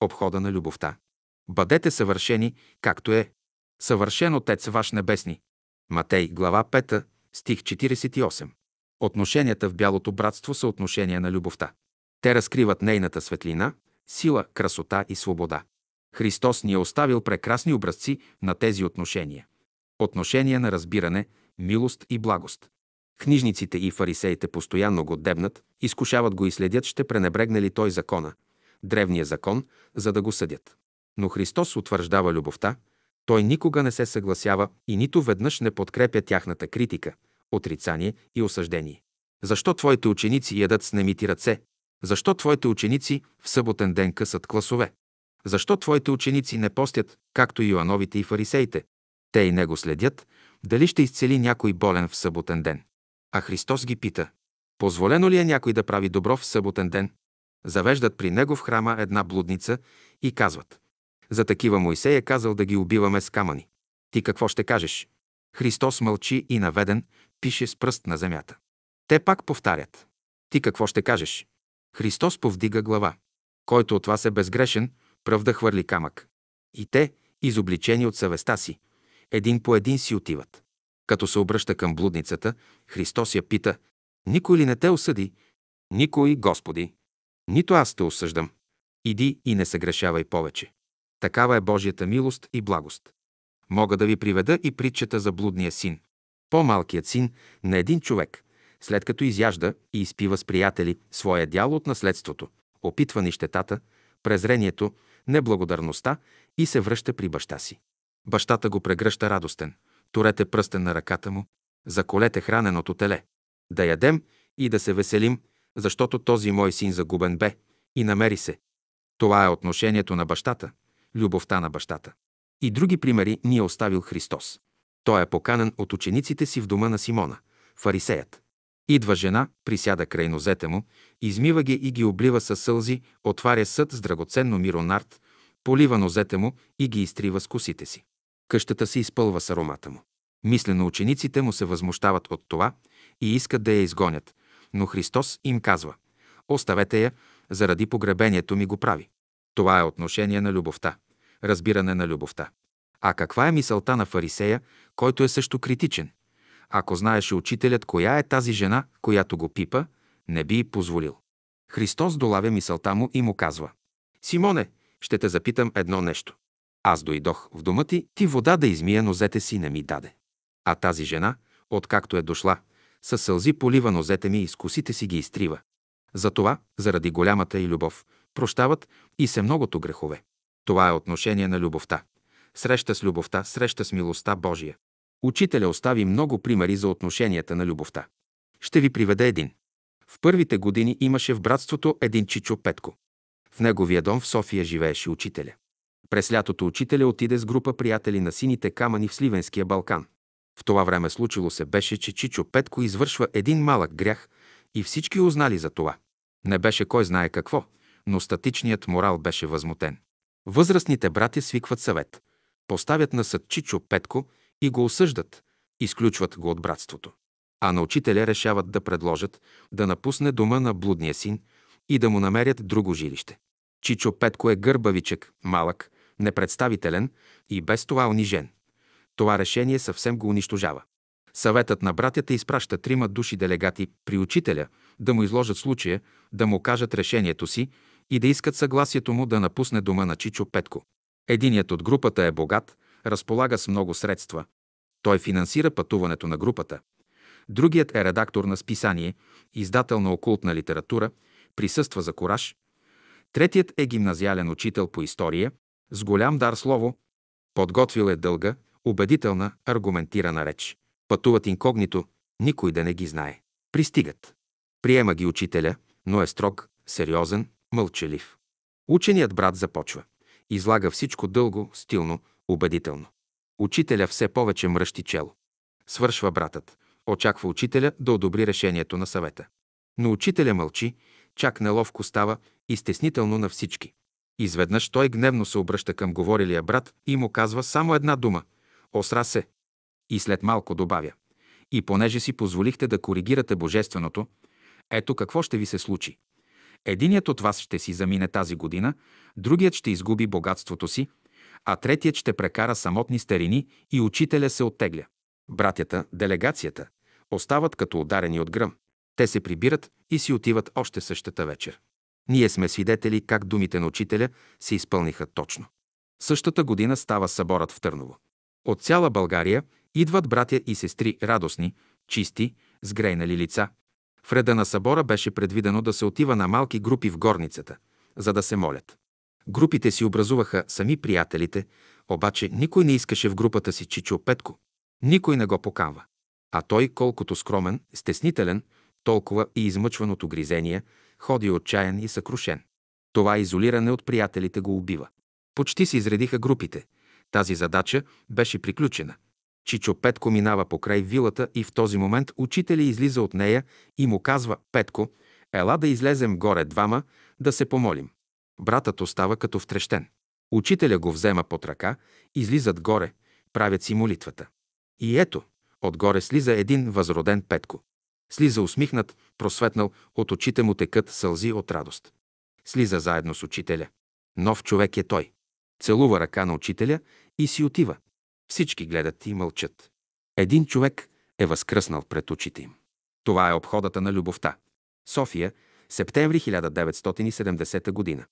Обхода на любовта. Бъдете съвършени, както е. Съвършен Отец ваш небесни. Матей, глава 5, стих 48. Отношенията в бялото братство са отношения на любовта. Те разкриват нейната светлина, сила, красота и свобода. Христос ни е оставил прекрасни образци на тези отношения. Отношения на разбиране, милост и благост. Книжниците и фарисеите постоянно го дебнат, изкушават го и следят, ще пренебрегне ли той закона, древния закон, за да го съдят. Но Христос утвърждава любовта, той никога не се съгласява и нито веднъж не подкрепя тяхната критика, отрицание и осъждение. Защо твоите ученици ядат с немити ръце? Защо твоите ученици в съботен ден късат класове? Защо твоите ученици не постят, както и Йоановите и фарисеите? Те и него следят, дали ще изцели някой болен в съботен ден. А Христос ги пита, позволено ли е някой да прави добро в съботен ден? Завеждат при него в храма една блудница и казват, за такива Моисей е казал да ги убиваме с камъни. Ти какво ще кажеш? Христос мълчи и наведен пише с пръст на земята. Те пак повтарят. Ти какво ще кажеш? Христос повдига глава. Който от вас е безгрешен, пръв да хвърли камък. И те, изобличени от съвестта си, един по един си отиват. Като се обръща към блудницата, Христос я пита, никой ли не те осъди? Никой, Господи. Нито аз те осъждам. Иди и не се грешавай повече. Такава е Божията милост и благост. Мога да ви приведа и притчата за блудния син. По-малкият син на един човек, след като изяжда и изпива с приятели своя дял от наследството, опитва нищетата, презрението, неблагодарността и се връща при баща си. Бащата го прегръща радостен. Турете пръстен на ръката му, заколете храненото теле. Да ядем и да се веселим, защото този мой син загубен бе и намери се. Това е отношението на бащата, любовта на бащата. И други примери ни е оставил Христос. Той е поканен от учениците си в дома на Симона, фарисеят. Идва жена, присяда край нозете му, измива ги и ги облива със сълзи, отваря съд с драгоценно миронард, полива нозете му и ги изтрива с косите си. Къщата се изпълва с аромата му. Мислено учениците му се възмущават от това и искат да я изгонят, но Христос им казва «Оставете я, заради погребението ми го прави». Това е отношение на любовта, разбиране на любовта. А каква е мисълта на фарисея, който е също критичен? Ако знаеше учителят коя е тази жена, която го пипа, не би и позволил. Христос долавя мисълта му и му казва Симоне, ще те запитам едно нещо. Аз дойдох в дома ти, ти вода да измия нозете си не ми даде. А тази жена, откакто е дошла, със сълзи полива нозете ми и с косите си ги изтрива. Затова, заради голямата и любов, прощават и се многото грехове. Това е отношение на любовта. Среща с любовта, среща с милостта Божия. Учителя остави много примери за отношенията на любовта. Ще ви приведа един. В първите години имаше в братството един Чичо Петко. В неговия дом в София живееше учителя. През лятото учителя отиде с група приятели на сините камъни в Сливенския Балкан. В това време случило се беше, че Чичо Петко извършва един малък грях и всички узнали за това. Не беше кой знае какво, но статичният морал беше възмутен. Възрастните братя свикват съвет. Поставят на съд Чичо Петко и го осъждат, изключват го от братството. А на учителя решават да предложат да напусне дома на блудния син и да му намерят друго жилище. Чичо Петко е гърбавичък, малък, непредставителен и без това унижен. Това решение съвсем го унищожава. Съветът на братята изпраща трима души делегати при учителя да му изложат случая, да му кажат решението си и да искат съгласието му да напусне дома на Чичо Петко. Единият от групата е богат, разполага с много средства. Той финансира пътуването на групата. Другият е редактор на списание, издател на окултна литература, присъства за кораж. Третият е гимназиален учител по история, с голям дар слово. Подготвил е дълга, убедителна, аргументирана реч. Пътуват инкогнито, никой да не ги знае. Пристигат. Приема ги учителя, но е строг, сериозен, мълчалив. Ученият брат започва. Излага всичко дълго, стилно, убедително. Учителя все повече мръщи чело. Свършва братът. Очаква учителя да одобри решението на съвета. Но учителя мълчи, чак неловко става и стеснително на всички. Изведнъж той гневно се обръща към говорилия брат и му казва само една дума – осра се. И след малко добавя – и понеже си позволихте да коригирате Божественото, ето какво ще ви се случи. Единият от вас ще си замине тази година, другият ще изгуби богатството си, а третият ще прекара самотни старини и учителя се оттегля. Братята, делегацията, остават като ударени от гръм. Те се прибират и си отиват още същата вечер. Ние сме свидетели как думите на учителя се изпълниха точно. Същата година става съборът в Търново. От цяла България идват братя и сестри радостни, чисти, с грейнали лица. В реда на събора беше предвидено да се отива на малки групи в горницата, за да се молят. Групите си образуваха сами приятелите, обаче никой не искаше в групата си Чичо Петко. Никой не го поканва. А той, колкото скромен, стеснителен, толкова и измъчван от огризения, ходи отчаян и съкрушен. Това изолиране от приятелите го убива. Почти се изредиха групите. Тази задача беше приключена. Чичо Петко минава покрай вилата и в този момент учителя излиза от нея и му казва «Петко, ела да излезем горе двама, да се помолим». Братът остава като втрещен. Учителя го взема под ръка, излизат горе, правят си молитвата. И ето, отгоре слиза един възроден Петко. Слиза усмихнат, просветнал, от очите му текат сълзи от радост. Слиза заедно с учителя. Нов човек е той. Целува ръка на учителя и си отива. Всички гледат и мълчат. Един човек е възкръснал пред очите им. Това е обходата на любовта. София, септември 1970 година.